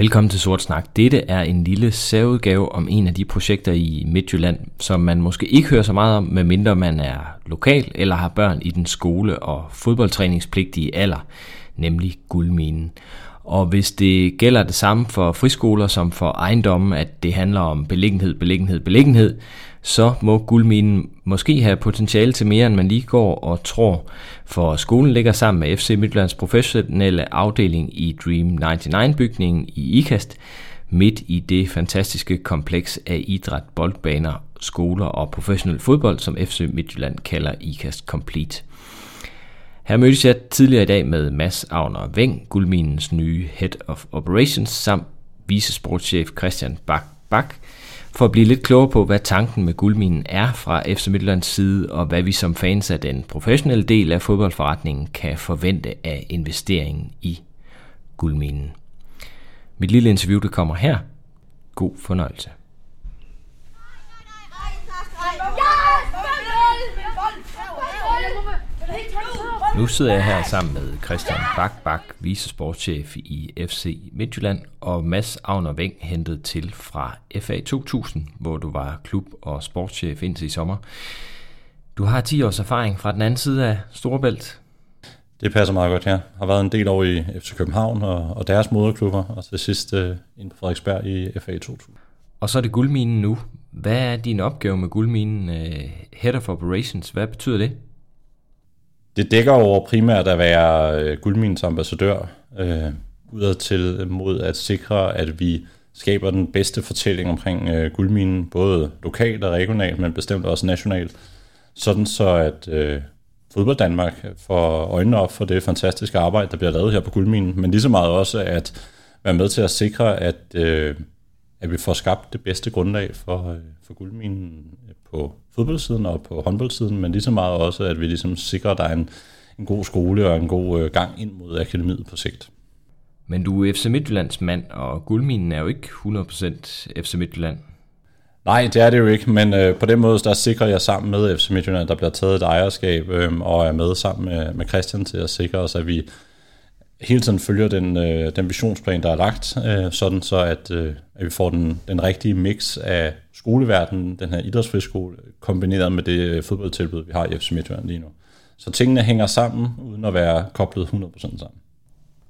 Velkommen til Sort Snak. Dette er en lille særudgave om en af de projekter i Midtjylland, som man måske ikke hører så meget om, medmindre man er lokal eller har børn i den skole- og fodboldtræningspligtige alder, nemlig guldminen. Og hvis det gælder det samme for friskoler som for ejendommen, at det handler om beliggenhed, beliggenhed, beliggenhed, så må guldminen måske have potentiale til mere, end man lige går og tror. For skolen ligger sammen med FC Midtjyllands professionelle afdeling i Dream 99-bygningen i IKAST, midt i det fantastiske kompleks af idræt, boldbaner, skoler og professionel fodbold, som FC Midtjylland kalder IKAST Complete. Her mødtes jeg tidligere i dag med Mads Agner Veng, Guldminens nye Head of Operations, samt vicesportchef Christian Bak Bak, for at blive lidt klogere på, hvad tanken med Guldminen er fra FC Midtjyllands side, og hvad vi som fans af den professionelle del af fodboldforretningen kan forvente af investeringen i Guldminen. Mit lille interview, det kommer her. God fornøjelse. Nu sidder jeg her sammen med Christian Bak Bak, vicesportschef i FC Midtjylland, og Mads Agner Weng hentet til fra FA 2000, hvor du var klub- og sportschef indtil i sommer. Du har 10 års erfaring fra den anden side af Storebælt. Det passer meget godt, ja. Jeg har været en del år i FC København og, og deres moderklubber, og til sidst uh, ind på Frederiksberg i FA 2000. Og så er det guldminen nu. Hvad er din opgave med guldminen? Uh, Head of Operations, hvad betyder det? Det dækker over primært at være øh, guldminens ambassadør, øh, udad til mod at sikre, at vi skaber den bedste fortælling omkring øh, guldminen, både lokalt og regionalt, men bestemt også nationalt, sådan så at øh, fodbold Danmark får øjnene op for det fantastiske arbejde, der bliver lavet her på guldminen, men lige så meget også at være med til at sikre, at, øh, at vi får skabt det bedste grundlag for, øh, for guldminen øh, på fodboldsiden og på håndboldsiden, men lige så meget også, at vi ligesom sikrer, er en, en god skole og en god øh, gang ind mod akademiet på sigt. Men du er FC Midtjyllands mand, og guldminen er jo ikke 100% FC Midtjylland. Nej, det er det jo ikke, men øh, på den måde der sikrer jeg sammen med FC Midtjylland, der bliver taget et ejerskab, øh, og er med sammen med, med Christian til at sikre os, at vi hele tiden følger den, øh, den visionsplan, der er lagt, øh, sådan så at, øh, at vi får den, den rigtige mix af skoleverdenen, den her idrætsfriskole, kombineret med det fodboldtilbud, vi har i FC Midtjylland lige nu. Så tingene hænger sammen, uden at være koblet 100% sammen.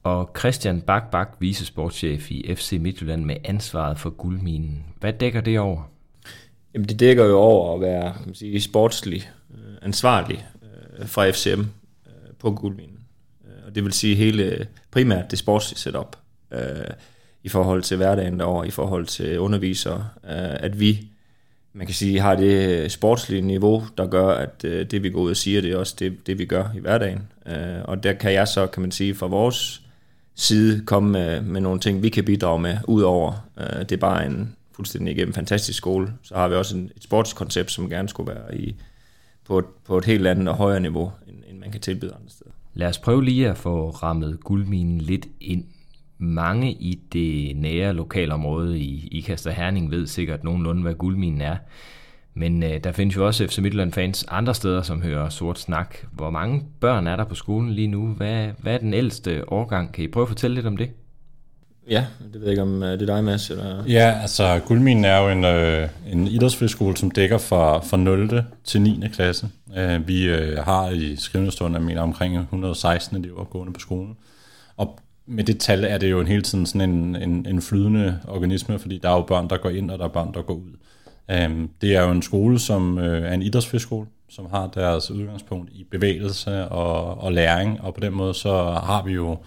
Og Christian Bak Bak, vicesportschef i FC Midtjylland med ansvaret for guldminen. Hvad dækker det over? Jamen det dækker jo over at være kan man sige, sportslig øh, ansvarlig øh, fra FCM øh, på guldminen. Og det vil sige hele primært det sportslige setup øh, i forhold til hverdagen derovre, i forhold til undervisere, øh, at vi man kan sige, har det sportslige niveau, der gør, at øh, det vi går ud og siger, det er også det, det vi gør i hverdagen. Øh, og der kan jeg så, kan man sige, fra vores side komme med, med nogle ting, vi kan bidrage med, udover øh, det er bare en fuldstændig igennem fantastisk skole. Så har vi også en, et sportskoncept, som gerne skulle være i, på, et, på et helt andet og højere niveau, end, end man kan tilbyde andre steder. Lad os prøve lige at få rammet guldminen lidt ind. Mange i det nære lokalområde i Ikast og Herning ved sikkert nogenlunde, hvad guldminen er. Men øh, der findes jo også FC Midtjylland fans andre steder, som hører sort snak. Hvor mange børn er der på skolen lige nu? Hvad, hvad er den ældste årgang? Kan I prøve at fortælle lidt om det? Ja, det ved jeg ikke, om øh, det er dig, Mads? Eller? Ja, altså Guldminen er jo en, øh, en idrætsfriskole, som dækker fra, fra 0. til 9. klasse. Øh, vi øh, har i skrivende stund, jeg mener, omkring 116 elever gående på skolen. Og med det tal er det jo en hele tiden sådan en, en, en flydende organisme, fordi der er jo børn, der går ind, og der er børn, der går ud. Øh, det er jo en skole, som øh, er en idrætsfriskole, som har deres udgangspunkt i bevægelse og, og læring, og på den måde så har vi jo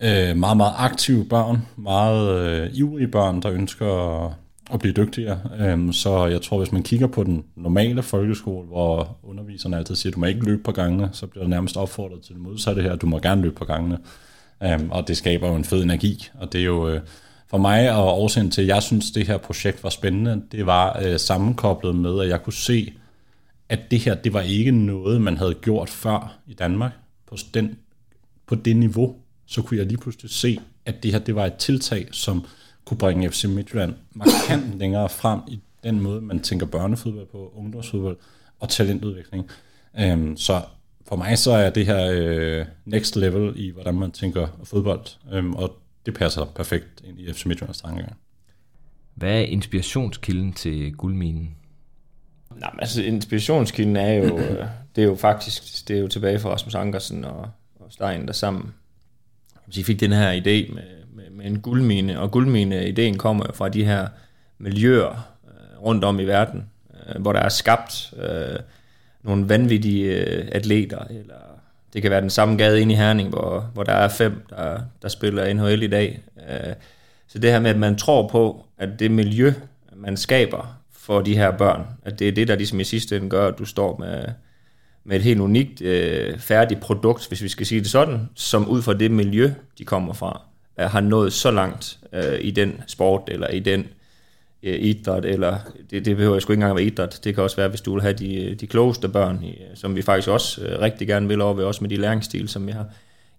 øh, meget, meget aktive børn, meget øh, ivrige børn, der ønsker at, at blive dygtigere. Øhm, så jeg tror, hvis man kigger på den normale folkeskole, hvor underviserne altid siger, at du må ikke løbe på gangene, så bliver der nærmest opfordret til det modsatte her, du må gerne løbe på gangene. Øhm, og det skaber jo en fed energi, og det er jo... Øh, for mig og årsagen til, at jeg synes, det her projekt var spændende, det var øh, sammenkoblet med, at jeg kunne se, at det her, det var ikke noget, man havde gjort før i Danmark på, den, på det niveau, så kunne jeg lige pludselig se, at det her det var et tiltag, som kunne bringe FC Midtjylland markant længere frem i den måde, man tænker børnefodbold på, ungdomsfodbold og talentudvikling. Øhm, så for mig så er det her øh, next level i, hvordan man tænker fodbold, øhm, og det passer perfekt ind i FC Midtjyllands tankegang. Hvad er inspirationskilden til guldminen? Nej, men altså inspirationskilden er jo, øh, det er jo faktisk, det er jo tilbage fra Rasmus Ankersen og, og Stein, der sammen de fik den her idé med, med, med en guldmine, og guldmine-ideen kommer jo fra de her miljøer øh, rundt om i verden, øh, hvor der er skabt øh, nogle vanvittige øh, atleter, eller det kan være den samme gade inde i Herning, hvor, hvor der er fem, der, der spiller NHL i dag. Øh, så det her med, at man tror på, at det miljø, man skaber for de her børn, at det er det, der ligesom i sidste ende gør, at du står med, med et helt unikt øh, færdigt produkt, hvis vi skal sige det sådan, som ud fra det miljø, de kommer fra, øh, har nået så langt øh, i den sport, eller i den øh, idræt, eller det, det behøver jeg sgu ikke engang være idræt, det kan også være, hvis du vil have de, de klogeste børn, som vi faktisk også øh, rigtig gerne vil over ved, også med de læringsstil, som vi har,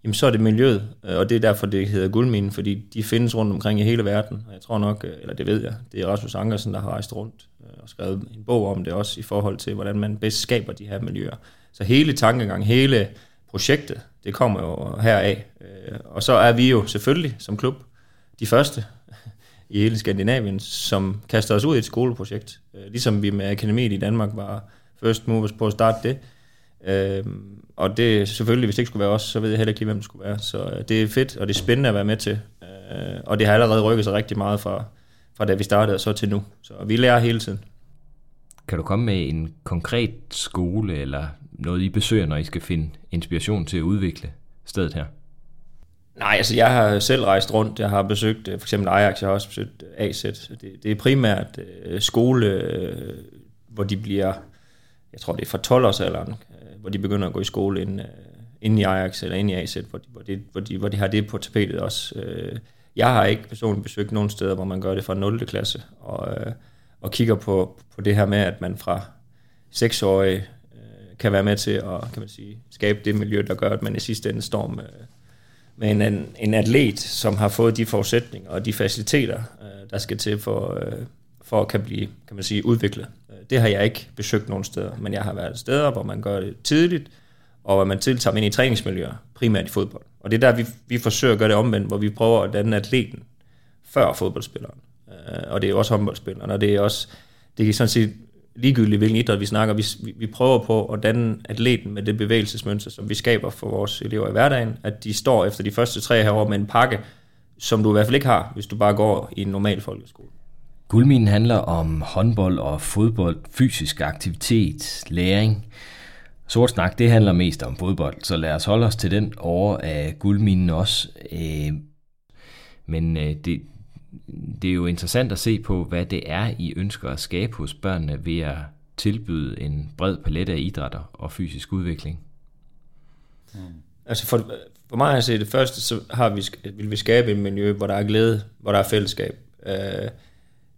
jamen så er det miljøet, øh, og det er derfor, det hedder guldminen, fordi de findes rundt omkring i hele verden, og jeg tror nok, øh, eller det ved jeg, det er Rasmus Ankersen, der har rejst rundt øh, og skrevet en bog om det også, i forhold til, hvordan man bedst skaber de her miljøer. Så hele tankegang, hele projektet, det kommer jo heraf. Øh, og så er vi jo selvfølgelig som klub de første i hele Skandinavien, som kaster os ud i et skoleprojekt. Øh, ligesom vi med Akademiet i Danmark var first movers på at starte det. Øh, og det selvfølgelig, hvis det ikke skulle være os, så ved jeg heller ikke hvem det skulle være. Så det er fedt, og det er spændende at være med til. Og det har allerede rykket sig rigtig meget fra, fra da vi startede og så til nu. Så vi lærer hele tiden. Kan du komme med en konkret skole eller noget, I besøger, når I skal finde inspiration til at udvikle stedet her? Nej, altså jeg har selv rejst rundt. Jeg har besøgt øh, for eksempel Ajax, jeg har også besøgt AZ. Det, det er primært øh, skole, øh, hvor de bliver, jeg tror det er fra 12 års alderen, hvor de begynder at gå i skole inde, inden i Ajax eller inden i AZ, hvor de, hvor, de, hvor, de, hvor de har det på tapetet også. Øh, jeg har ikke personligt besøgt nogen steder, hvor man gør det fra 0. klasse, og, øh, og kigger på, på det her med, at man fra 6-årige øh, kan være med til at kan man sige, skabe det miljø, der gør, at man i sidste ende står med, med en, en atlet, som har fået de forudsætninger og de faciliteter, øh, der skal til for, øh, for at kan blive kan man sige, udviklet. Øh, det har jeg ikke besøgt nogen steder, men jeg har været steder, hvor man gør det tidligt, og hvor man tiltager ind i træningsmiljøer, primært i fodbold. Og det er der, vi, vi forsøger at gøre det omvendt, hvor vi prøver at danne atleten før fodboldspilleren. Øh, og det er jo også håndboldspillerne, og det er også, det er sådan set ligegyldigt, hvilken idræt vi snakker. Vi, vi prøver på at danne atleten med det bevægelsesmønster, som vi skaber for vores elever i hverdagen, at de står efter de første tre herovre med en pakke, som du i hvert fald ikke har, hvis du bare går i en normal folkeskole. Guldminen handler om håndbold og fodbold, fysisk aktivitet, læring. Sort snak, det handler mest om fodbold, så lad os holde os til den over af guldminen også. Øh, men øh, det, det er jo interessant at se på, hvad det er, I ønsker at skabe hos børnene ved at tilbyde en bred palet af idrætter og fysisk udvikling. Mm. Altså for, for mig at se det første, så har vi, vil vi skabe et miljø, hvor der er glæde, hvor der er fællesskab. Øh,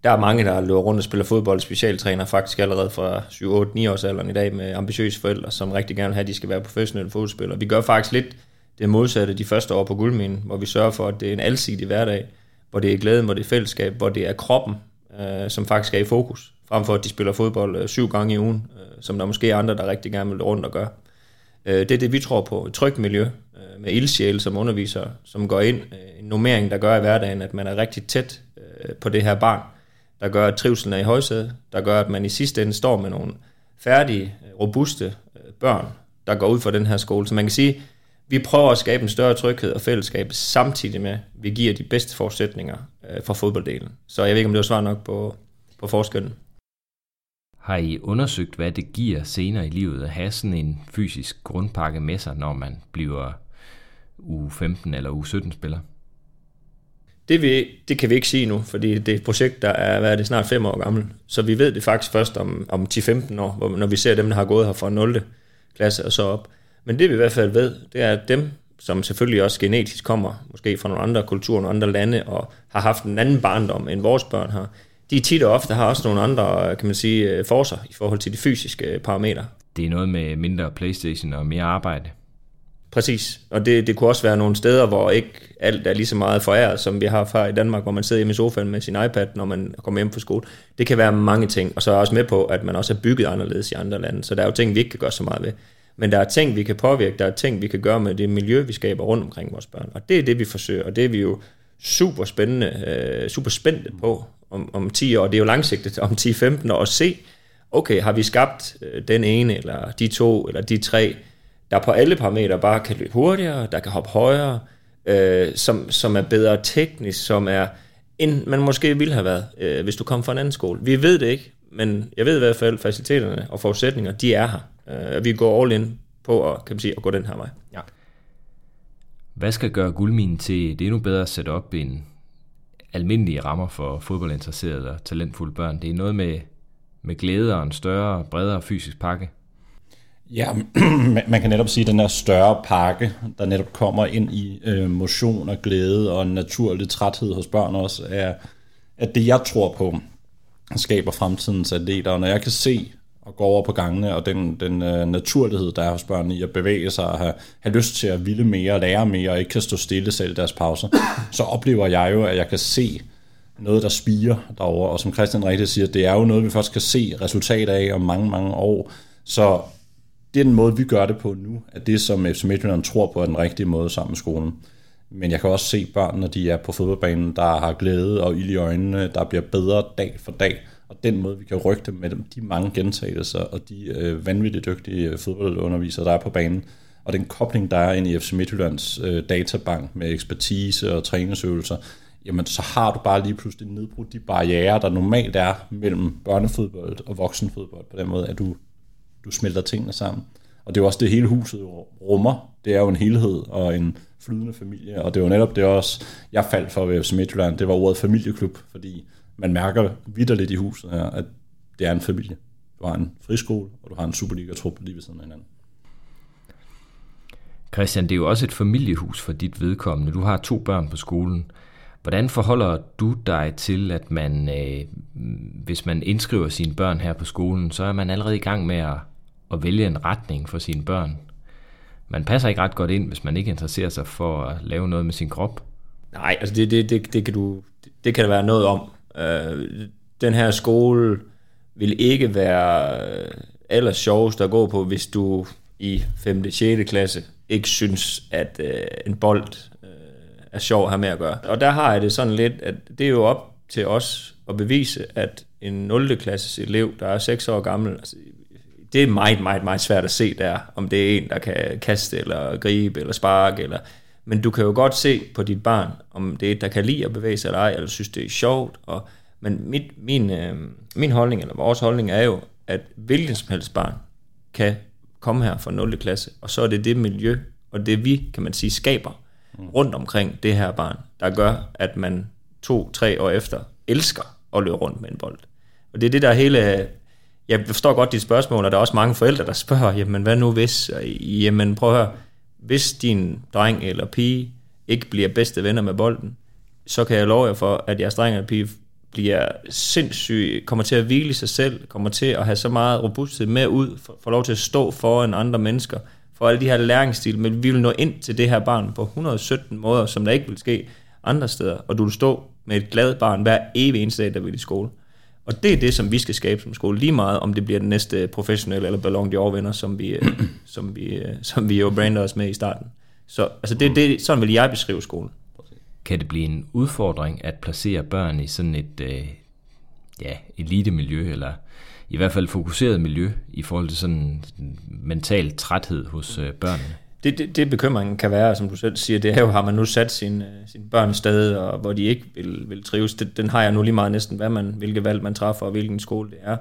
der er mange, der løber rundt og spiller fodbold, specialtræner faktisk allerede fra 7-8-9 års alderen i dag med ambitiøse forældre, som rigtig gerne vil have, at de skal være professionelle fodboldspillere. Vi gør faktisk lidt det modsatte de første år på guldminen, hvor vi sørger for, at det er en alsidig hverdag, hvor det er glæden, hvor det er fællesskab, hvor det er kroppen, øh, som faktisk er i fokus, frem for at de spiller fodbold øh, syv gange i ugen, øh, som der måske er andre, der rigtig gerne vil rundt og gøre. Øh, det er det, vi tror på. Et trygt miljø øh, med ildsjæle som underviser, som går ind, øh, en nummering, der gør i hverdagen, at man er rigtig tæt øh, på det her barn, der gør, at trivselen er i højsæde, der gør, at man i sidste ende står med nogle færdige, øh, robuste øh, børn, der går ud fra den her skole. Så man kan sige, vi prøver at skabe en større tryghed og fællesskab, samtidig med, at vi giver de bedste forudsætninger øh, for fodbolddelen. Så jeg ved ikke, om det var svar nok på, på forskellen. Har I undersøgt, hvad det giver senere i livet at have sådan en fysisk grundpakke med sig, når man bliver u 15 eller u 17 spiller? Det, vi, det kan vi ikke sige nu, fordi det er et projekt, der er, hvad er det, snart fem år gammel. Så vi ved det faktisk først om, om 10-15 år, når vi ser dem, der har gået her fra 0. klasse og så op. Men det vi i hvert fald ved, det er, at dem, som selvfølgelig også genetisk kommer, måske fra nogle andre kulturer, nogle andre lande, og har haft en anden barndom, end vores børn har, de tit og ofte har også nogle andre, kan man sige, forser i forhold til de fysiske parametre. Det er noget med mindre Playstation og mere arbejde. Præcis, og det, det kunne også være nogle steder, hvor ikke alt er lige så meget foræret, som vi har fra i Danmark, hvor man sidder hjemme i sofaen med sin iPad, når man kommer hjem fra skole. Det kan være mange ting, og så er jeg også med på, at man også er bygget anderledes i andre lande, så der er jo ting, vi ikke kan gøre så meget ved. Men der er ting, vi kan påvirke, der er ting, vi kan gøre med det miljø, vi skaber rundt omkring vores børn. Og det er det, vi forsøger, og det er vi jo super spændende, øh, super spændte på om, om 10 år. Det er jo langsigtet om 10-15 år at se, okay, har vi skabt øh, den ene, eller de to, eller de tre, der på alle parametre bare kan løbe hurtigere, der kan hoppe højere, øh, som, som er bedre teknisk, som er, end man måske ville have været, øh, hvis du kom fra en anden skole. Vi ved det ikke, men jeg ved i hvert fald, at faciliteterne og forudsætninger, de er her. Øh, vi går all in på at, kan man sige, at gå den her vej. Ja. Hvad skal gøre guldminen til det endnu bedre sætte op end almindelige rammer for fodboldinteresserede og talentfulde børn? Det er noget med, med glæde og en større, bredere fysisk pakke. Ja, man kan netop sige, at den her større pakke, der netop kommer ind i øh, motion og glæde og en naturlig træthed hos børn også, er, er det, jeg tror på, skaber fremtidens atleter. Og når jeg kan se og gå over på gangene, og den, den uh, naturlighed, der er hos børnene i at bevæge sig og have, have lyst til at ville mere, lære mere og ikke kan stå stille selv i deres pauser, så oplever jeg jo, at jeg kan se noget, der spiger derover. Og som Christian rigtig siger, det er jo noget, vi først kan se resultater af om mange, mange år. Så det er den måde, vi gør det på nu, at det, som FC Midtjylland tror på, er den rigtige måde sammen med skolen. Men jeg kan også se børn, når de er på fodboldbanen, der har glæde og ild i øjnene, der bliver bedre dag for dag. Og den måde, vi kan rykke dem med dem, de mange gentagelser og de øh, vanvittigt dygtige øh, fodboldundervisere, der er på banen, og den kobling, der er ind i FC Midtjyllands øh, databank med ekspertise og træningsøvelser, jamen så har du bare lige pludselig nedbrudt de barriere, der normalt er mellem børnefodbold og voksenfodbold, på den måde, at du du smelter tingene sammen. Og det er jo også det, hele huset rummer. Det er jo en helhed og en flydende familie, og det var netop det også, jeg faldt for ved FC Midtjylland, det var ordet familieklub, fordi man mærker vidderligt i huset her, at det er en familie. Du har en friskole, og du har en Superliga-trup lige ved siden af hinanden. Christian, det er jo også et familiehus for dit vedkommende. Du har to børn på skolen. Hvordan forholder du dig til, at man, øh, hvis man indskriver sine børn her på skolen, så er man allerede i gang med at at vælge en retning for sine børn. Man passer ikke ret godt ind, hvis man ikke interesserer sig for at lave noget med sin krop. Nej, altså det, det, det, det, kan, du, det kan der være noget om. Øh, den her skole vil ikke være øh, ellers sjovest at gå på, hvis du i 5. og 6. klasse ikke synes, at øh, en bold øh, er sjov at have med at gøre. Og der har jeg det sådan lidt, at det er jo op til os at bevise, at en 0. klasses elev, der er 6 år gammel, altså det er meget, meget, meget svært at se der, om det er en, der kan kaste, eller gribe, eller sparke, eller... Men du kan jo godt se på dit barn, om det er et, der kan lide at bevæge sig eller ej, eller synes, det er sjovt. Og, men mit, min, øh, min holdning, eller vores holdning er jo, at hvilken som helst barn kan komme her fra 0. klasse, og så er det det miljø, og det vi, kan man sige, skaber rundt omkring det her barn, der gør, at man to-tre år efter elsker at løbe rundt med en bold. Og det er det, der hele jeg forstår godt dit spørgsmål, og der er også mange forældre, der spørger, jamen hvad nu hvis, jamen prøv at høre, hvis din dreng eller pige ikke bliver bedste venner med bolden, så kan jeg love jer for, at jeres dreng eller pige bliver sindssyg, kommer til at hvile sig selv, kommer til at have så meget robusthed med ud, får lov til at stå foran andre mennesker, for alle de her læringsstil, men vi vil nå ind til det her barn på 117 måder, som der ikke vil ske andre steder, og du vil stå med et glad barn hver evig eneste dag, der vil i skole. Og det er det, som vi skal skabe som skole, lige meget om det bliver den næste professionelle eller Ballon d'Or vinder, som vi, øh, som vi, øh, som vi jo brander os med i starten. Så altså det, det, sådan vil jeg beskrive skolen. Kan det blive en udfordring at placere børn i sådan et øh, ja, elite-miljø, eller i hvert fald fokuseret miljø i forhold til sådan mental træthed hos øh, børnene? Det, det, det bekymringen kan være, som du selv siger, det er jo, har man nu sat sin, øh, sin børn sted, og hvor de ikke vil, vil trives. Det, den har jeg nu lige meget næsten, hvad man, hvilke valg man træffer, og hvilken skole det er.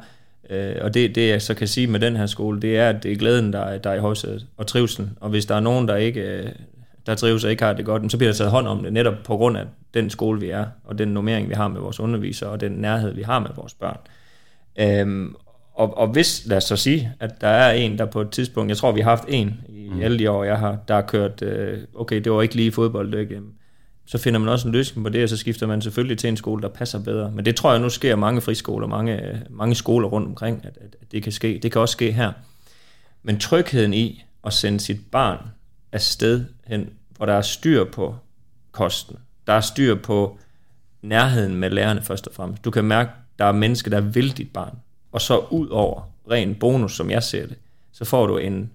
Øh, og det, det, jeg så kan sige med den her skole, det er, at det er glæden, der der er i højsædet, øh, og trivselen. Og hvis der er nogen, der ikke øh, der trives og ikke har det godt, så bliver der taget hånd om det, netop på grund af den skole, vi er, og den normering, vi har med vores undervisere, og den nærhed, vi har med vores børn. Øhm, og, og hvis, lad os så sige, at der er en, der på et tidspunkt, jeg tror, vi har haft en i mm. alle de år, jeg har, der har kørt, øh, okay, det var ikke lige fodbold, det ikke, øh, så finder man også en løsning på det, og så skifter man selvfølgelig til en skole, der passer bedre. Men det tror jeg nu sker mange friskoler, mange, øh, mange skoler rundt omkring, at, at, at det kan ske. Det kan også ske her. Men trygheden i at sende sit barn afsted hen, hvor der er styr på kosten. Der er styr på nærheden med lærerne først og fremmest. Du kan mærke, der er mennesker, der vil dit barn. Og så ud over ren bonus, som jeg ser det, så får du en,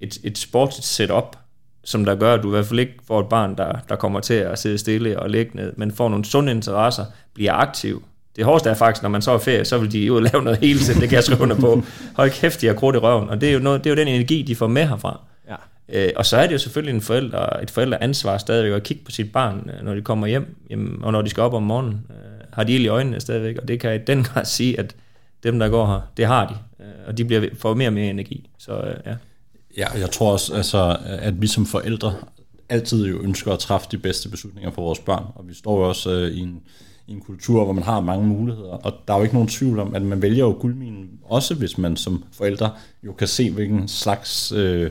et, et sportsligt setup, som der gør, at du i hvert fald ikke får et barn, der, der kommer til at sidde stille og ligge ned, men får nogle sunde interesser, bliver aktiv. Det hårdeste er faktisk, når man så er ferie, så vil de ud og lave noget hele tiden, det kan jeg skrive under på. Hold kæft, de har krudt i røven, og det er, jo noget, det er jo den energi, de får med herfra. Ja. Øh, og så er det jo selvfølgelig en forældre, et forældreansvar stadigvæk at kigge på sit barn, øh, når de kommer hjem, jamen, og når de skal op om morgenen. Øh, har de ild i øjnene stadigvæk, og det kan jeg i den grad sige, at dem, der går her, det har de, øh, og de bliver, får mere og mere energi. Så øh, ja. Ja, jeg tror også, altså, at vi som forældre altid jo ønsker at træffe de bedste beslutninger for vores børn, og vi står jo også øh, i, en, i en kultur, hvor man har mange muligheder, og der er jo ikke nogen tvivl om, at man vælger jo guldminen, også hvis man som forældre jo kan se, hvilken slags øh,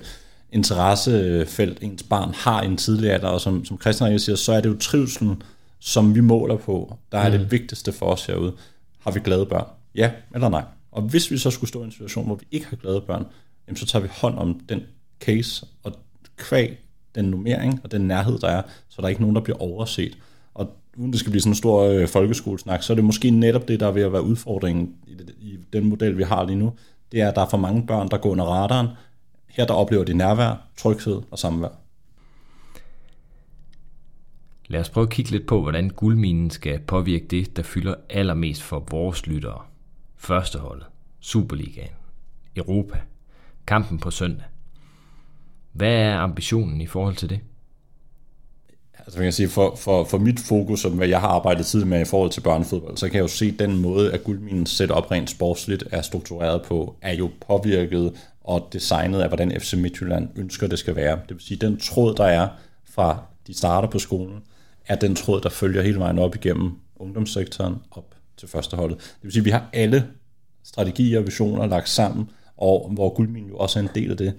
interessefelt ens barn har i en tidlig alder, og som, som Christian siger, så er det jo trivselen, som vi måler på, der er mm. det vigtigste for os herude. Har vi glade børn? Ja eller nej? Og hvis vi så skulle stå i en situation, hvor vi ikke har glade børn, jamen så tager vi hånd om den case, og kvæg den nummering og den nærhed, der er, så der er ikke nogen, der bliver overset. Og uden det skal blive sådan en stor øh, folkeskolesnak, så er det måske netop det, der er ved at være udfordringen i, det, i den model, vi har lige nu. Det er, at der er for mange børn, der går under radaren. Her der oplever de nærvær, tryghed og samvær. Lad os prøve at kigge lidt på, hvordan guldminen skal påvirke det, der fylder allermest for vores lyttere. Førsteholdet, Superligaen, Europa, kampen på søndag. Hvad er ambitionen i forhold til det? Altså man kan sige, for, for, for mit fokus, som hvad jeg har arbejdet tid med i forhold til børnefodbold, så kan jeg jo se, den måde, at guldminen setup rent sportsligt er struktureret på, er jo påvirket og designet af, hvordan FC Midtjylland ønsker, det skal være. Det vil sige, den tråd, der er fra de starter på skolen, er den tråd, der følger hele vejen op igennem ungdomssektoren op til førsteholdet. Det vil sige, at vi har alle strategier og visioner lagt sammen, og hvor guldminen jo også er en del af det.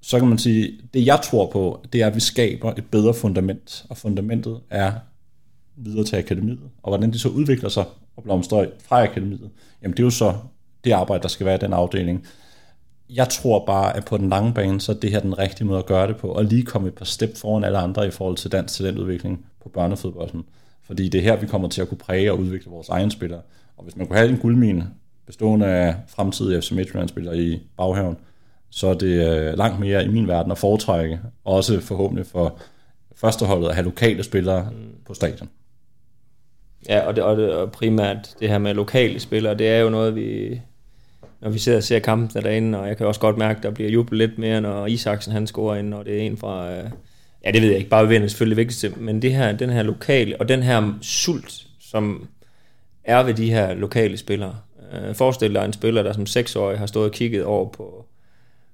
Så kan man sige, det jeg tror på, det er, at vi skaber et bedre fundament, og fundamentet er videre til akademiet. Og hvordan det så udvikler sig og blomstrer fra akademiet, jamen det er jo så det arbejde, der skal være i den afdeling. Jeg tror bare, at på den lange bane, så er det her den rigtige måde at gøre det på, og lige komme et par step foran alle andre i forhold til dansk talentudvikling på børnefodbolden. Fordi det er her, vi kommer til at kunne præge og udvikle vores egen spillere. Og hvis man kunne have en guldmine bestående af fremtidige FC Midtjylland-spillere i baghaven, så er det øh, langt mere i min verden at foretrække, også forhåbentlig for førsteholdet at have lokale spillere mm. på stadion. Ja, og, det, og, det, og primært det her med lokale spillere, det er jo noget, vi, når vi sidder og ser kampen derinde, og jeg kan også godt mærke, at der bliver jublet lidt mere, når Isaksen han scorer ind, og det er en fra, øh, ja det ved jeg ikke, bare vinder selvfølgelig det vigtigste, men det her, den her lokale, og den her sult, som er ved de her lokale spillere. Øh, forestil dig en spiller, der som seksårig har stået og kigget over på,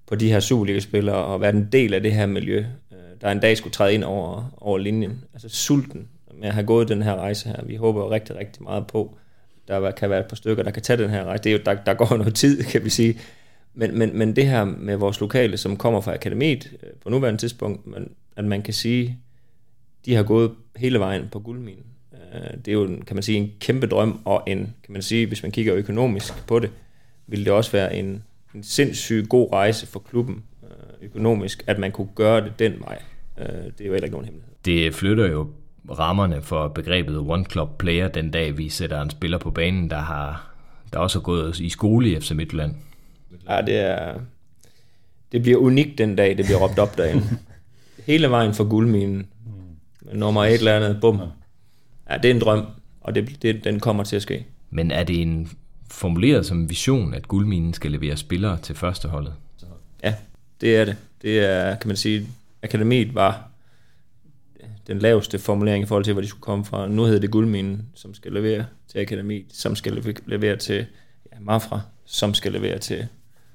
på de her Superliga-spillere og været en del af det her miljø, øh, der en dag skulle træde ind over, over linjen. Altså sulten med at have gået den her rejse her. Vi håber rigtig, rigtig meget på, der kan være et par stykker, der kan tage den her rejse. Det er jo, der, der går noget tid, kan vi sige. Men, men, men det her med vores lokale, som kommer fra akademiet øh, på nuværende tidspunkt, men, at man kan sige, de har gået hele vejen på guldminen. Øh, det er jo, kan man sige, en kæmpe drøm, og en, kan man sige, hvis man kigger økonomisk på det, vil det også være en, en sindssygt god rejse for klubben øh, økonomisk, at man kunne gøre det den vej. Øh, det er jo heller ikke nogen hemmelighed. Det flytter jo rammerne for begrebet One Club Player den dag, vi sætter en spiller på banen, der har der også har gået i skole i FC Midtjylland. Ja, det er... Det bliver unikt den dag, det bliver råbt op derinde. Hele vejen for guldminen. Nummer et eller andet, bum. Ja, det er en drøm, og det, det, den kommer til at ske. Men er det en formuleret som vision, at guldminen skal levere spillere til førsteholdet? Ja, det er det. Det er, kan man sige, akademiet var den laveste formulering i forhold til, hvor de skulle komme fra. Nu hedder det guldminen, som skal levere til akademiet, som skal levere til ja, Mafra, som skal levere til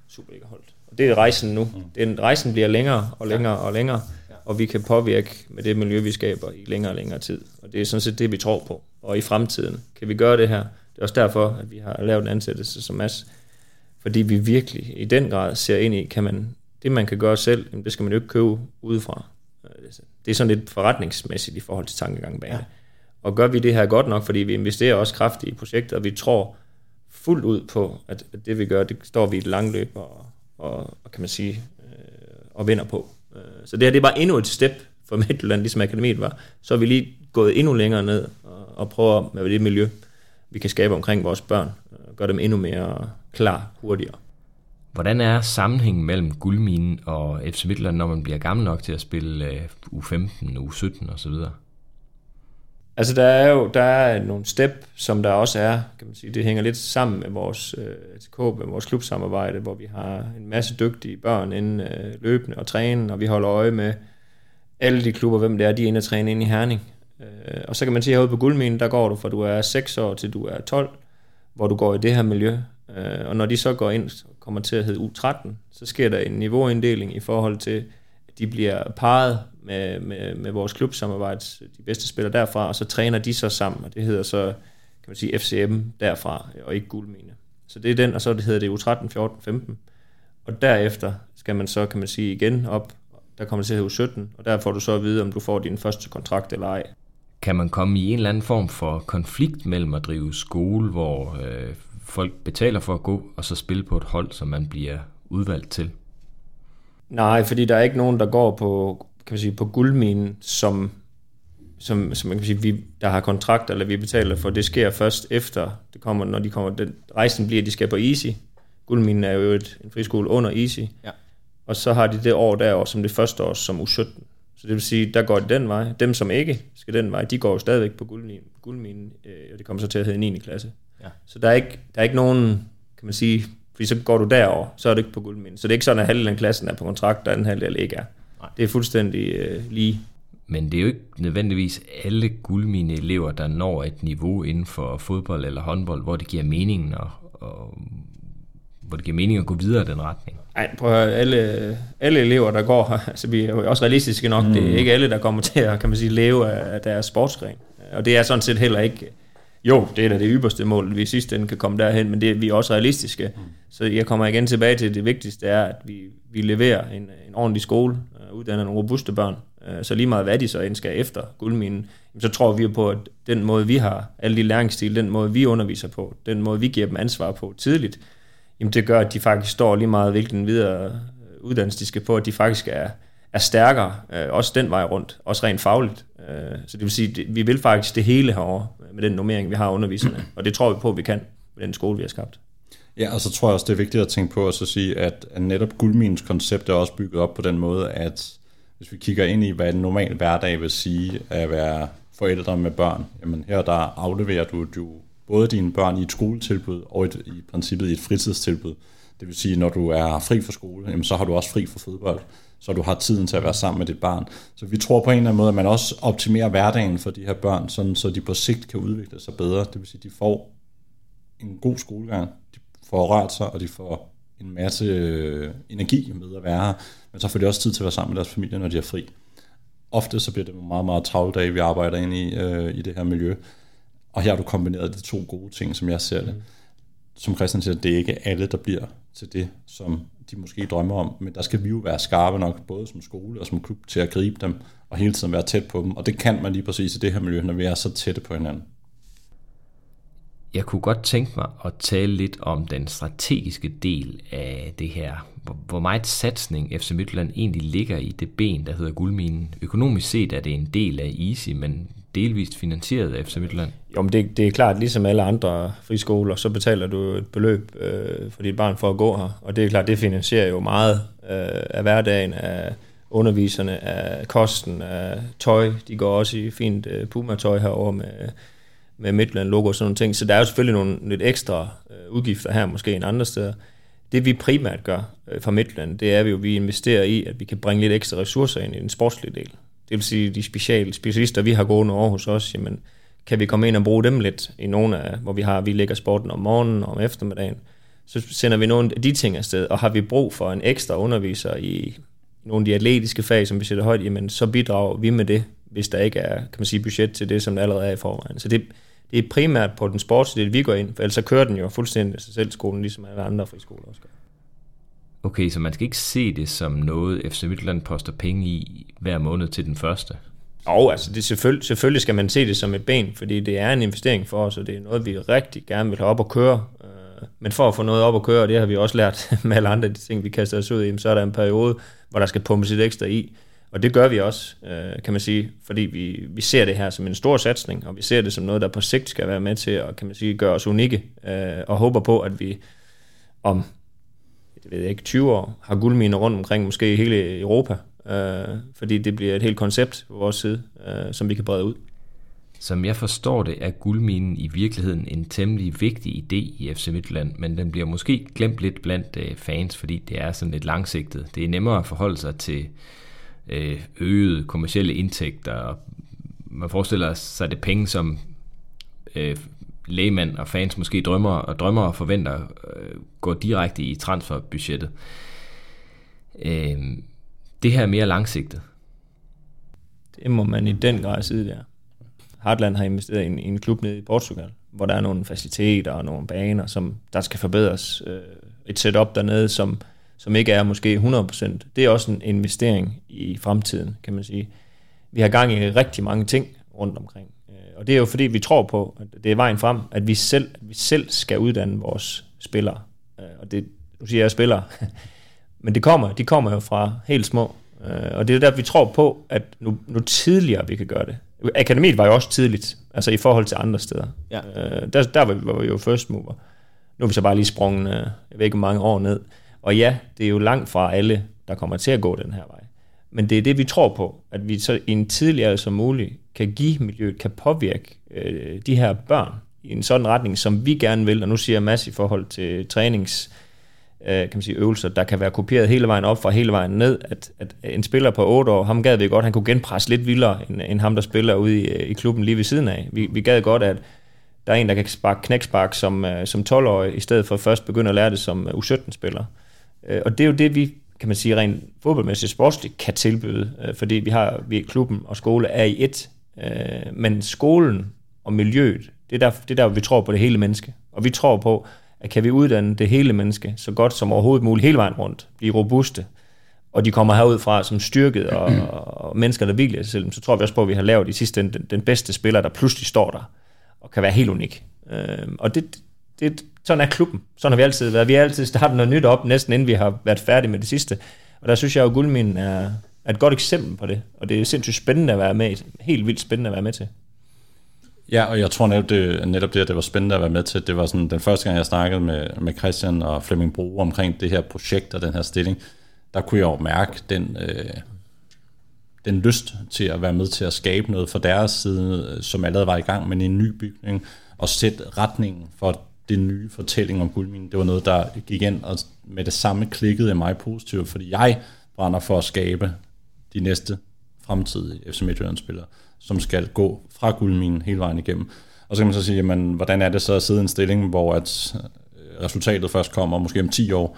Superliga-holdet. Og det er rejsen nu. Mm. Den rejsen bliver længere og længere og længere, og vi kan påvirke med det miljø, vi skaber i længere og længere tid. Og det er sådan set det, vi tror på. Og i fremtiden kan vi gøre det her, det er også derfor, at vi har lavet en ansættelse som Mads, fordi vi virkelig i den grad ser ind i, kan man, det man kan gøre selv, det skal man jo ikke købe udefra. Det er sådan lidt forretningsmæssigt i forhold til tankegangen bag ja. det. Og gør vi det her godt nok, fordi vi investerer også kraftigt i projektet, og vi tror fuldt ud på, at det vi gør, det står vi i et langt løb og, og, og kan man sige, øh, og vinder på. Øh, så det her det er bare endnu et step for Midtjylland, ligesom akademiet var. Så er vi lige gået endnu længere ned og, og prøver med det miljø, vi kan skabe omkring vores børn, øh, gøre dem endnu mere klar hurtigere. Hvordan er sammenhængen mellem guldminen og FC Midtjylland, når man bliver gammel nok til at spille U15, U17 osv.? Altså der er jo der er nogle step, som der også er, kan man sige, det hænger lidt sammen med vores øh, ATK, med vores klubsamarbejde, hvor vi har en masse dygtige børn inden øh, løbende og træne, og vi holder øje med alle de klubber, hvem det er, de er inde og træne ind i Herning. Øh, og så kan man sige, herude på Guldminen, der går du fra du er 6 år til du er 12, hvor du går i det her miljø. Øh, og når de så går ind og kommer til at hedde U13, så sker der en niveauinddeling i forhold til, de bliver parret med, med, med vores klubsamarbejde, de bedste spillere derfra, og så træner de så sammen, og det hedder så, kan man sige, FCM derfra, og ikke Guldmine. Så det er den, og så det hedder det U13, 14, 15. Og derefter skal man så, kan man sige, igen op, der kommer det til at hedde U17, og der får du så at vide, om du får din første kontrakt eller ej. Kan man komme i en eller anden form for konflikt mellem at drive skole, hvor øh, folk betaler for at gå, og så spille på et hold, som man bliver udvalgt til? Nej, fordi der er ikke nogen, der går på, kan man sige, på guldminen, som, som, som man kan sige, vi, der har kontrakt, eller vi betaler for. Det sker først efter, det kommer, når de kommer, den, rejsen bliver, at de skal på Easy. Guldminen er jo et, en friskole under Easy. Ja. Og så har de det år derovre som det første år som U17. Så det vil sige, der går de den vej. Dem, som ikke skal den vej, de går jo stadigvæk på guldminen, guldminen øh, og det kommer så til at hedde 9. klasse. Ja. Så der er, ikke, der er ikke nogen, kan man sige, fordi så går du derover, så er det ikke på guldminen. Så det er ikke sådan, at halvdelen af klassen er på kontrakt, og den halvdel ikke er. Nej. Det er fuldstændig øh, lige. Men det er jo ikke nødvendigvis alle guldmine elever, der når et niveau inden for fodbold eller håndbold, hvor det giver mening, og, og hvor det giver mening at gå videre i den retning. Ej, prøv at høre, alle, alle elever, der går her, altså vi er jo også realistiske nok, mm. det er ikke alle, der kommer til at, kan man sige, leve af deres sportsgren. Og det er sådan set heller ikke, jo, det er da det ypperste mål, vi i sidste ende kan komme derhen, men det, vi er også realistiske. Mm. Så jeg kommer igen tilbage til, det vigtigste er, at vi, vi leverer en, en ordentlig skole, uh, uddanner nogle robuste børn, uh, så lige meget hvad de så end skal efter guldminen, så tror vi på, at den måde vi har, alle de læringsstil, den måde vi underviser på, den måde vi giver dem ansvar på tidligt, jamen det gør, at de faktisk står lige meget, hvilken videre uddannelse de skal på, at de faktisk er, er stærkere, øh, også den vej rundt, også rent fagligt. Øh, så det vil sige, at vi vil faktisk det hele herover med den normering, vi har underviserne, og det tror vi på, at vi kan med den skole, vi har skabt. Ja, og så tror jeg også, det er vigtigt at tænke på at så sige, at, netop guldminens koncept er også bygget op på den måde, at hvis vi kigger ind i, hvad en normal hverdag vil sige at være forældre med børn, jamen her der afleverer du jo både dine børn i et skoletilbud og et, i princippet i et fritidstilbud. Det vil sige, når du er fri fra skole, jamen, så har du også fri fra fodbold, så du har tiden til at være sammen med dit barn. Så vi tror på en eller anden måde, at man også optimerer hverdagen for de her børn, sådan, så de på sigt kan udvikle sig bedre. Det vil sige, at de får en god skolegang, de får rørt sig, og de får en masse øh, energi med at være her, men så får de også tid til at være sammen med deres familie, når de er fri. Ofte så bliver det nogle meget, meget travle dage, vi arbejder ind i, øh, i det her miljø. Og her har du kombineret de to gode ting, som jeg ser det. Mm. Som Christian siger, det er ikke alle, der bliver til det, som de måske drømmer om, men der skal vi jo være skarpe nok, både som skole og som klub, til at gribe dem, og hele tiden være tæt på dem. Og det kan man lige præcis i det her miljø, når vi er så tætte på hinanden. Jeg kunne godt tænke mig at tale lidt om den strategiske del af det her. Hvor meget satsning FC Midtjylland egentlig ligger i det ben, der hedder guldminen. Økonomisk set er det en del af Easy, men delvist finansieret af FC Midtjylland? Jo, men det, det er klart, ligesom alle andre friskoler, så betaler du et beløb øh, for dit barn for at gå her. Og det er klart, det finansierer jo meget øh, af hverdagen, af underviserne, af kosten, af tøj. De går også i fint øh, Puma-tøj herover med, med Midtjylland-logo og sådan nogle ting. Så der er jo selvfølgelig nogle lidt ekstra øh, udgifter her, måske end andre steder. Det vi primært gør øh, fra Midtjylland, det er at jo, vi investerer i, at vi kan bringe lidt ekstra ressourcer ind i den sportslige del. Det vil sige, de special, specialister, vi har gående over hos os, jamen, kan vi komme ind og bruge dem lidt i nogle af, hvor vi har, vi lægger sporten om morgenen og om eftermiddagen, så sender vi nogle af de ting afsted, og har vi brug for en ekstra underviser i nogle af de atletiske fag, som vi sætter højt, jamen så bidrager vi med det, hvis der ikke er, kan man sige, budget til det, som der allerede er i forvejen. Så det, det er primært på den sportsdel, vi går ind, for ellers så kører den jo fuldstændig sig selv skolen, ligesom alle andre friskoler også gør. Okay, så man skal ikke se det som noget, FC Midtjylland poster penge i hver måned til den første? Og altså det selvfølgelig, selvfølgelig skal man se det som et ben, fordi det er en investering for os, og det er noget, vi rigtig gerne vil have op og køre. Øh, men for at få noget op at køre, og det har vi også lært med alle andre de ting, vi kaster os ud i, så er der en periode, hvor der skal pumpes lidt ekstra i. Og det gør vi også, øh, kan man sige, fordi vi, vi ser det her som en stor satsning, og vi ser det som noget, der på sigt skal være med til at kan man sige, gøre os unikke, øh, og håber på, at vi om det ved jeg ikke, 20 år har guldminer rundt omkring, måske hele Europa, øh, fordi det bliver et helt koncept på vores side, øh, som vi kan brede ud. Som jeg forstår det, er guldminen i virkeligheden en temmelig vigtig idé i FC Midtjylland, men den bliver måske glemt lidt blandt øh, fans, fordi det er sådan lidt langsigtet. Det er nemmere at forholde sig til øh, øgede kommercielle indtægter, man forestiller sig det penge, som øh, lægmand og fans måske drømmer og drømmer og forventer øh, går direkte i transferbudgettet. Øh, det her er mere langsigtet. Det må man i den grad sige der. Heartland har investeret i en, i en klub nede i Portugal, hvor der er nogle faciliteter og nogle baner, som der skal forbedres. Øh, et setup dernede, som, som ikke er måske 100%. Det er også en investering i fremtiden, kan man sige. Vi har gang i rigtig mange ting rundt omkring. Øh, og det er jo fordi, vi tror på, at det er vejen frem, at vi selv, at vi selv skal uddanne vores spillere. Øh, og det, nu siger jeg spillere, men det kommer, de kommer jo fra helt små. Øh, og det er der, vi tror på, at nu, nu tidligere vi kan gøre det. Akademiet var jo også tidligt, altså i forhold til andre steder. Ja. Øh, der, der var, vi, var vi jo first mover. Nu er vi så bare lige sprunget, øh, jeg ved ikke mange år ned. Og ja, det er jo langt fra alle, der kommer til at gå den her vej. Men det er det, vi tror på, at vi så i en tidlig alder som muligt kan give miljøet, kan påvirke øh, de her børn i en sådan retning, som vi gerne vil. Og nu siger jeg masse i forhold til trænings øh, kan man sige, øvelser, der kan være kopieret hele vejen op fra hele vejen ned, at, at en spiller på 8 år, ham gad vi godt, han kunne genpresse lidt vildere, end, end ham, der spiller ude i, øh, i klubben lige ved siden af. Vi, vi gad godt, at der er en, der kan sparke knækspark som, øh, som 12-årig, i stedet for først begynde at lære det som øh, U17-spiller. Og det er jo det, vi kan man sige, rent fodboldmæssigt sportsligt kan tilbyde, fordi vi har vi klubben og skole er i et. Men skolen og miljøet, det er, der, det er der, vi tror på det hele menneske. Og vi tror på, at kan vi uddanne det hele menneske så godt som overhovedet muligt hele vejen rundt, blive robuste, og de kommer herud fra som styrket og, og mennesker, der hviler sig selv, så tror vi også på, at vi har lavet i sidste den, den bedste spiller, der pludselig står der og kan være helt unik. Øh, og det, det, sådan er klubben. Sådan har vi altid været. Vi har altid startet noget nyt op, næsten inden vi har været færdige med det sidste. Og der synes jeg at Guldminen er, er et godt eksempel på det. Og det er sindssygt spændende at være med Helt vildt spændende at være med til. Ja, og jeg tror netop det, netop det, at det var spændende at være med til, det var sådan den første gang, jeg snakkede med, med Christian og Flemming Bro omkring det her projekt og den her stilling, der kunne jeg jo mærke den, øh, den lyst til at være med til at skabe noget for deres side, som allerede var i gang med en ny bygning, og sætte retningen for det nye fortælling om guldminen. Det var noget, der gik ind og med det samme klikkede i mig positivt, fordi jeg brænder for at skabe de næste fremtidige FC Midtjylland-spillere som skal gå fra guldminen hele vejen igennem. Og så kan man så sige, jamen, hvordan er det så at sidde i en stilling, hvor at øh, resultatet først kommer måske om 10 år.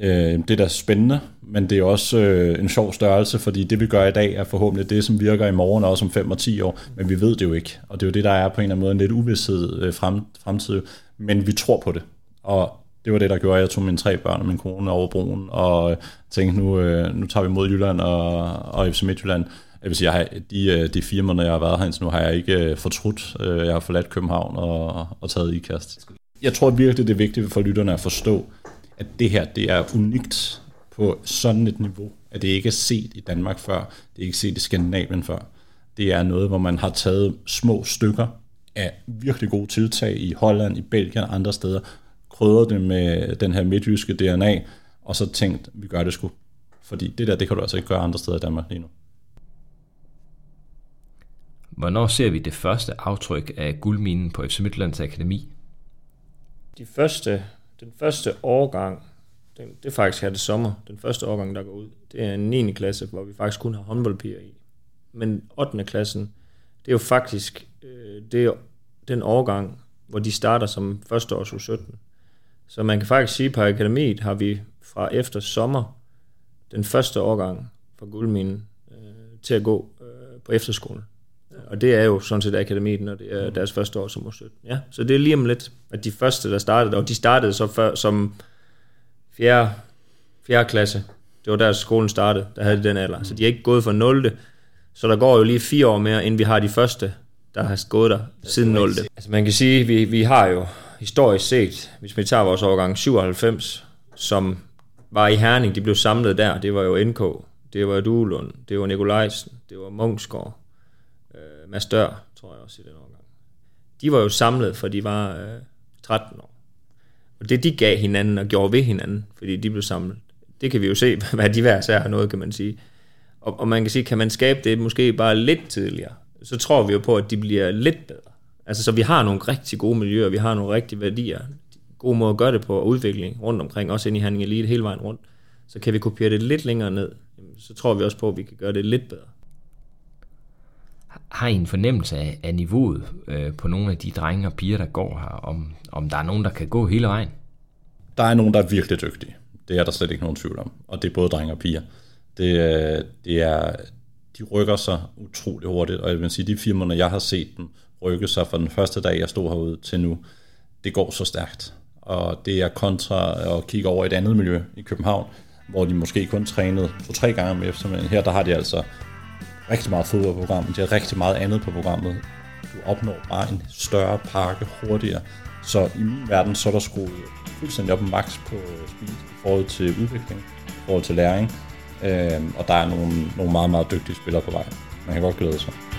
Øh, det er da spændende, men det er også øh, en sjov størrelse, fordi det vi gør i dag er forhåbentlig det, som virker i morgen også om 5 og 10 år, men vi ved det jo ikke. Og det er jo det, der er på en eller anden måde en lidt uvidshed øh, frem, fremtid, men vi tror på det. Og det var det, der gjorde, at jeg tog mine tre børn og min kone over broen, og tænkte, nu, øh, nu tager vi mod Jylland og, og FC Midtjylland, jeg vil sige, jeg har, de, øh, de fire måneder, jeg har været her nu, har jeg ikke øh, fortrudt. Øh, jeg har forladt København og, og taget ikast. Jeg tror virkelig, det er vigtigt for lytterne at forstå, at det her det er unikt på sådan et niveau, at det ikke er set i Danmark før, det er ikke set i Skandinavien før. Det er noget, hvor man har taget små stykker af virkelig gode tiltag i Holland, i Belgien og andre steder, krydret det med den her midtjyske DNA, og så tænkt, vi gør det sgu. Fordi det der, det kan du altså ikke gøre andre steder i Danmark lige nu. Hvornår ser vi det første aftryk af guldminen på FC Midtlands Akademi? De første, den første årgang, den, det er faktisk her det sommer, den første årgang, der går ud, det er en 9. klasse, hvor vi faktisk kun har håndboldpiger i. Men 8. klassen, det er jo faktisk øh, det er den årgang, hvor de starter som første års U17. Så man kan faktisk sige, at på akademiet har vi fra efter sommer den første årgang fra guldminen øh, til at gå øh, på efterskolen. Og det er jo sådan set akademiet, når det er mm. deres første år som U17. Ja, så det er lige om lidt, at de første, der startede, og de startede så før, som fjerde, fjerde klasse. Det var der skolen startede, der havde de den alder. Så de er ikke gået fra 0. Så der går jo lige fire år mere, inden vi har de første, der har gået der siden 0. Altså man kan sige, vi, vi har jo historisk set, hvis vi tager vores årgang 97, som var i Herning, de blev samlet der, det var jo NK, det var Duelund, det var Nikolajsen, det var Munksgaard, øh, Mads Dør, tror jeg også i den årgang. De var jo samlet, for de var øh, 13 år. Og det de gav hinanden og gjorde ved hinanden, fordi de blev samlet, det kan vi jo se, hvad de hver har noget, kan man sige. Og, og man kan sige, kan man skabe det måske bare lidt tidligere, så tror vi jo på, at de bliver lidt bedre. Altså, så vi har nogle rigtig gode miljøer, vi har nogle rigtige værdier, gode måder at gøre det på, og udvikling rundt omkring, også ind i Herning Elite hele vejen rundt. Så kan vi kopiere det lidt længere ned, så tror vi også på, at vi kan gøre det lidt bedre. Har I en fornemmelse af, af niveauet øh, på nogle af de drenge og piger, der går her, om, om der er nogen, der kan gå hele vejen? Der er nogen, der er virkelig dygtige. Det er der slet ikke nogen tvivl om. Og det er både drenge og piger. Det, øh, det er, de rykker sig utrolig hurtigt, og jeg vil sige, de fire måneder, jeg har set dem rykke sig fra den første dag, jeg stod herude til nu, det går så stærkt. Og det er kontra at kigge over et andet miljø i København, hvor de måske kun trænede to-tre gange om eftermiddagen. Her der har de altså rigtig meget fodbold på programmet, de har rigtig meget andet på programmet. Du opnår bare en større pakke hurtigere. Så i min verden, så er der skruet fuldstændig op max på øh, speed i forhold til udvikling, i forhold til læring. Øhm, og der er nogle, nogle meget, meget dygtige spillere på vej. Man kan godt glæde sig.